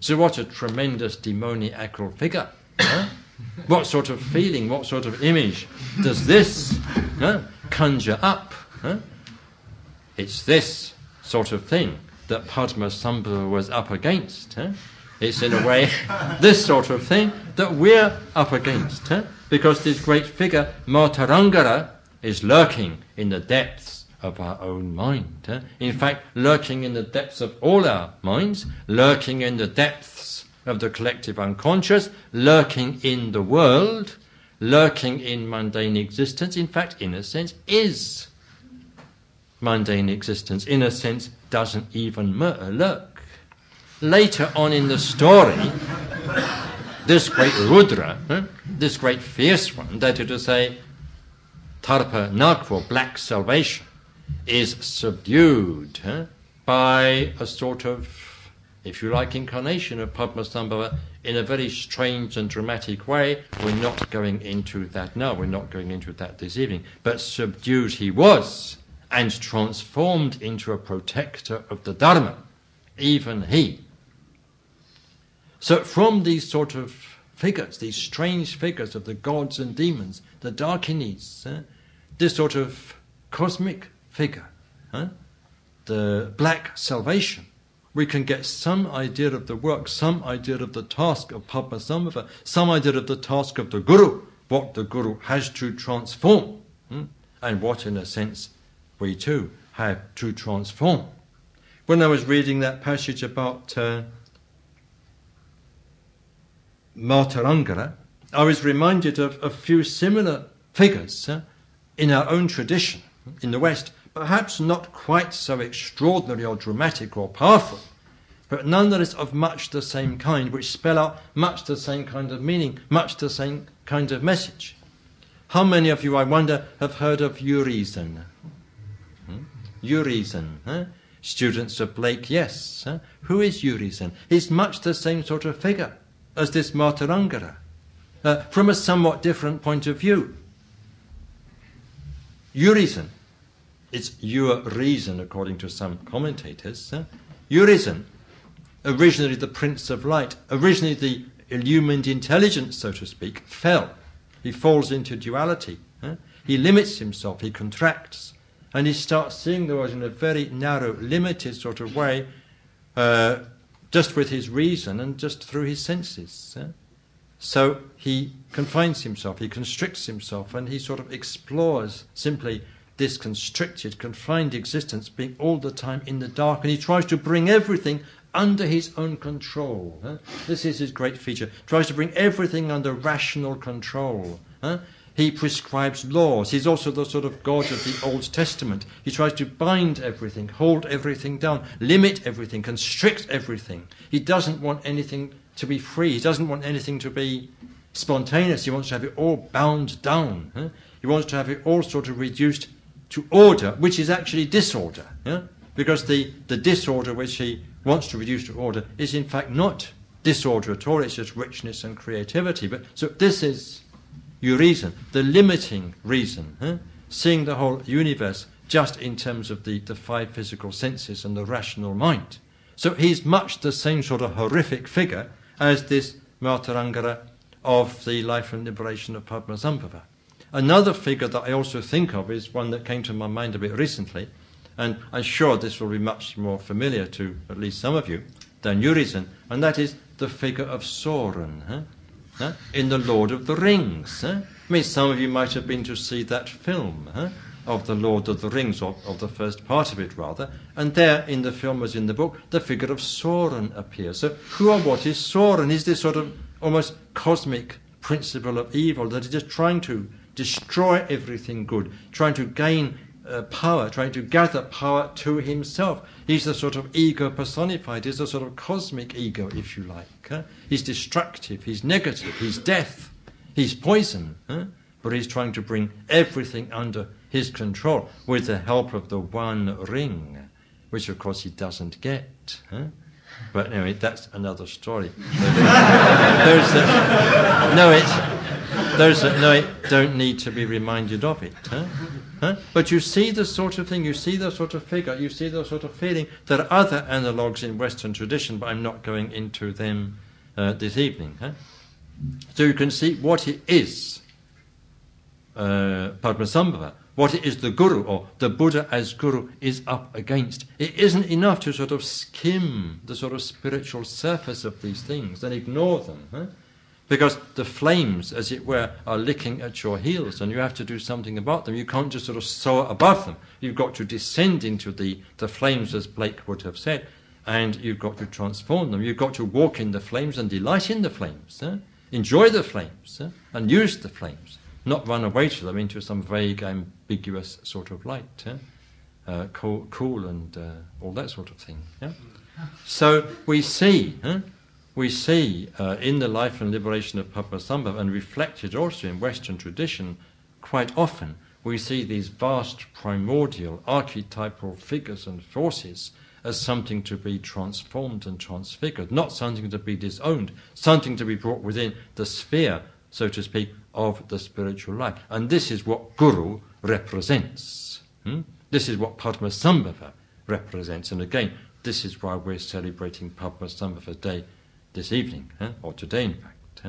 So, what a tremendous demoniacal figure. Huh? What sort of feeling, what sort of image does this huh, conjure up? Huh? It's this sort of thing that Padmasambhava was up against. It's in a way this sort of thing that we're up against. Because this great figure, Matarangara, is lurking in the depths of our own mind. Huh? In fact, lurking in the depths of all our minds, lurking in the depths of the collective unconscious, lurking in the world, lurking in mundane existence, in fact, in a sense, is mundane existence. In a sense, doesn't even uh, lurk. Later on in the story, this great Rudra, huh, this great fierce one, that is to say, Tharpa Nagpur, black salvation, is subdued huh, by a sort of, if you like, incarnation of Padmasambhava in a very strange and dramatic way. We're not going into that now, we're not going into that this evening. But subdued he was and transformed into a protector of the Dharma, even he. So, from these sort of figures, these strange figures of the gods and demons, the Dakinis, uh, this sort of cosmic figure, huh? the black salvation, we can get some idea of the work, some idea of the task of Padmasambhava, some idea of the task of the Guru, what the Guru has to transform, hmm? and what, in a sense, we too have to transform. When I was reading that passage about uh, Matarangara, I was reminded of a few similar figures uh, in our own tradition in the West perhaps not quite so extraordinary or dramatic or powerful, but nonetheless of much the same kind, which spell out much the same kind of meaning, much the same kind of message. How many of you, I wonder, have heard of Urizen? Hmm? Urizen, huh? Students of Blake, yes. Huh? Who is Urizen? He's much the same sort of figure as this Matarangara, uh, from a somewhat different point of view. Urizen it's your reason, according to some commentators. Your reason, originally the Prince of Light, originally the illumined intelligence, so to speak, fell. He falls into duality. Uh, he limits himself, he contracts, and he starts seeing the world in a very narrow, limited sort of way, uh, just with his reason and just through his senses. Uh. So he confines himself, he constricts himself, and he sort of explores simply this constricted, confined existence being all the time in the dark, and he tries to bring everything under his own control. Huh? This is his great feature. Tries to bring everything under rational control. Huh? He prescribes laws. He's also the sort of God of the Old Testament. He tries to bind everything, hold everything down, limit everything, constrict everything. He doesn't want anything to be free. He doesn't want anything to be spontaneous. He wants to have it all bound down. Huh? He wants to have it all sort of reduced to order, which is actually disorder. Yeah? Because the, the disorder which he wants to reduce to order is in fact not disorder at all, it's just richness and creativity. But so this is your reason, the limiting reason, seeing the whole universe just in terms of the, the five physical senses and the rational mind. So he's much the same sort of horrific figure as this Matarangara of the life and liberation of Padmasambhava. Another figure that I also think of is one that came to my mind a bit recently, and I'm sure this will be much more familiar to at least some of you than Urizen, and that is the figure of Sauron huh? Huh? in The Lord of the Rings. Huh? I mean, some of you might have been to see that film of The Lord of the Rings, or of the first part of it rather, and there in the film, as in the book, the figure of Sauron appears. So, who or what is Sauron? Is this sort of almost cosmic principle of evil that is just trying to destroy everything good, trying to gain uh, power, trying to gather power to himself. He's the sort of ego personified. He's the sort of cosmic ego, if you like. Huh? He's destructive, he's negative, he's death, he's poison. Huh? But he's trying to bring everything under his control with the help of the one ring, which of course he doesn't get. Huh? But anyway, that's another story. there's a, no, it's there's a, no, don't need to be reminded of it. Huh? Huh? But you see the sort of thing, you see the sort of figure, you see the sort of feeling. There are other analogues in Western tradition, but I'm not going into them uh, this evening. Huh? So you can see what it is, uh, Padmasambhava, what it is the Guru or the Buddha as Guru is up against. It isn't enough to sort of skim the sort of spiritual surface of these things and ignore them. Huh? Because the flames, as it were, are licking at your heels and you have to do something about them. You can't just sort of soar above them. You've got to descend into the, the flames, as Blake would have said, and you've got to transform them. You've got to walk in the flames and delight in the flames. Huh? Enjoy the flames huh? and use the flames, not run away to them into some vague, ambiguous sort of light. Huh? Uh, cool, cool, and uh, all that sort of thing. Yeah? So we see we see uh, in the life and liberation of Padmasambhava and reflected also in Western tradition quite often, we see these vast primordial archetypal figures and forces as something to be transformed and transfigured, not something to be disowned, something to be brought within the sphere, so to speak, of the spiritual life. And this is what Guru represents. Hmm? This is what Padmasambhava represents. And again, this is why we're celebrating Padmasambhava Day this evening, or today in fact.